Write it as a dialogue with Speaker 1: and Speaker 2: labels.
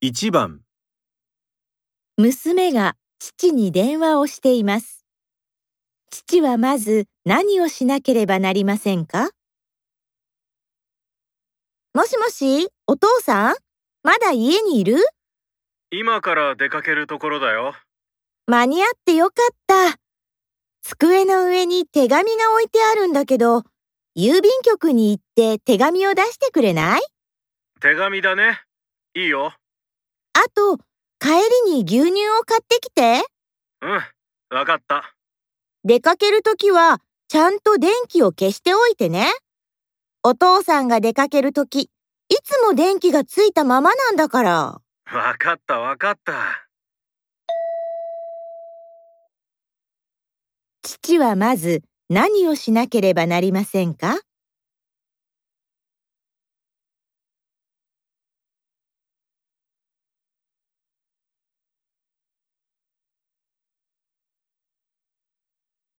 Speaker 1: 1番
Speaker 2: 娘が父に電話をしています。父はまず何をしなければなりませんか？もしもし、お父さん？まだ家にいる？
Speaker 1: 今から出かけるところだよ。
Speaker 2: 間に合ってよかった。机の上に手紙が置いてあるんだけど、郵便局に行って手紙を出してくれない？
Speaker 1: 手紙だね。いいよ。
Speaker 2: あと、帰りに牛乳を買ってきて。
Speaker 1: うん、わかった。
Speaker 2: 出かけるときは、ちゃんと電気を消しておいてね。お父さんが出かけるとき、いつも電気がついたままなんだから。
Speaker 1: わかったわかった。
Speaker 2: 父はまず何をしなければなりませんか？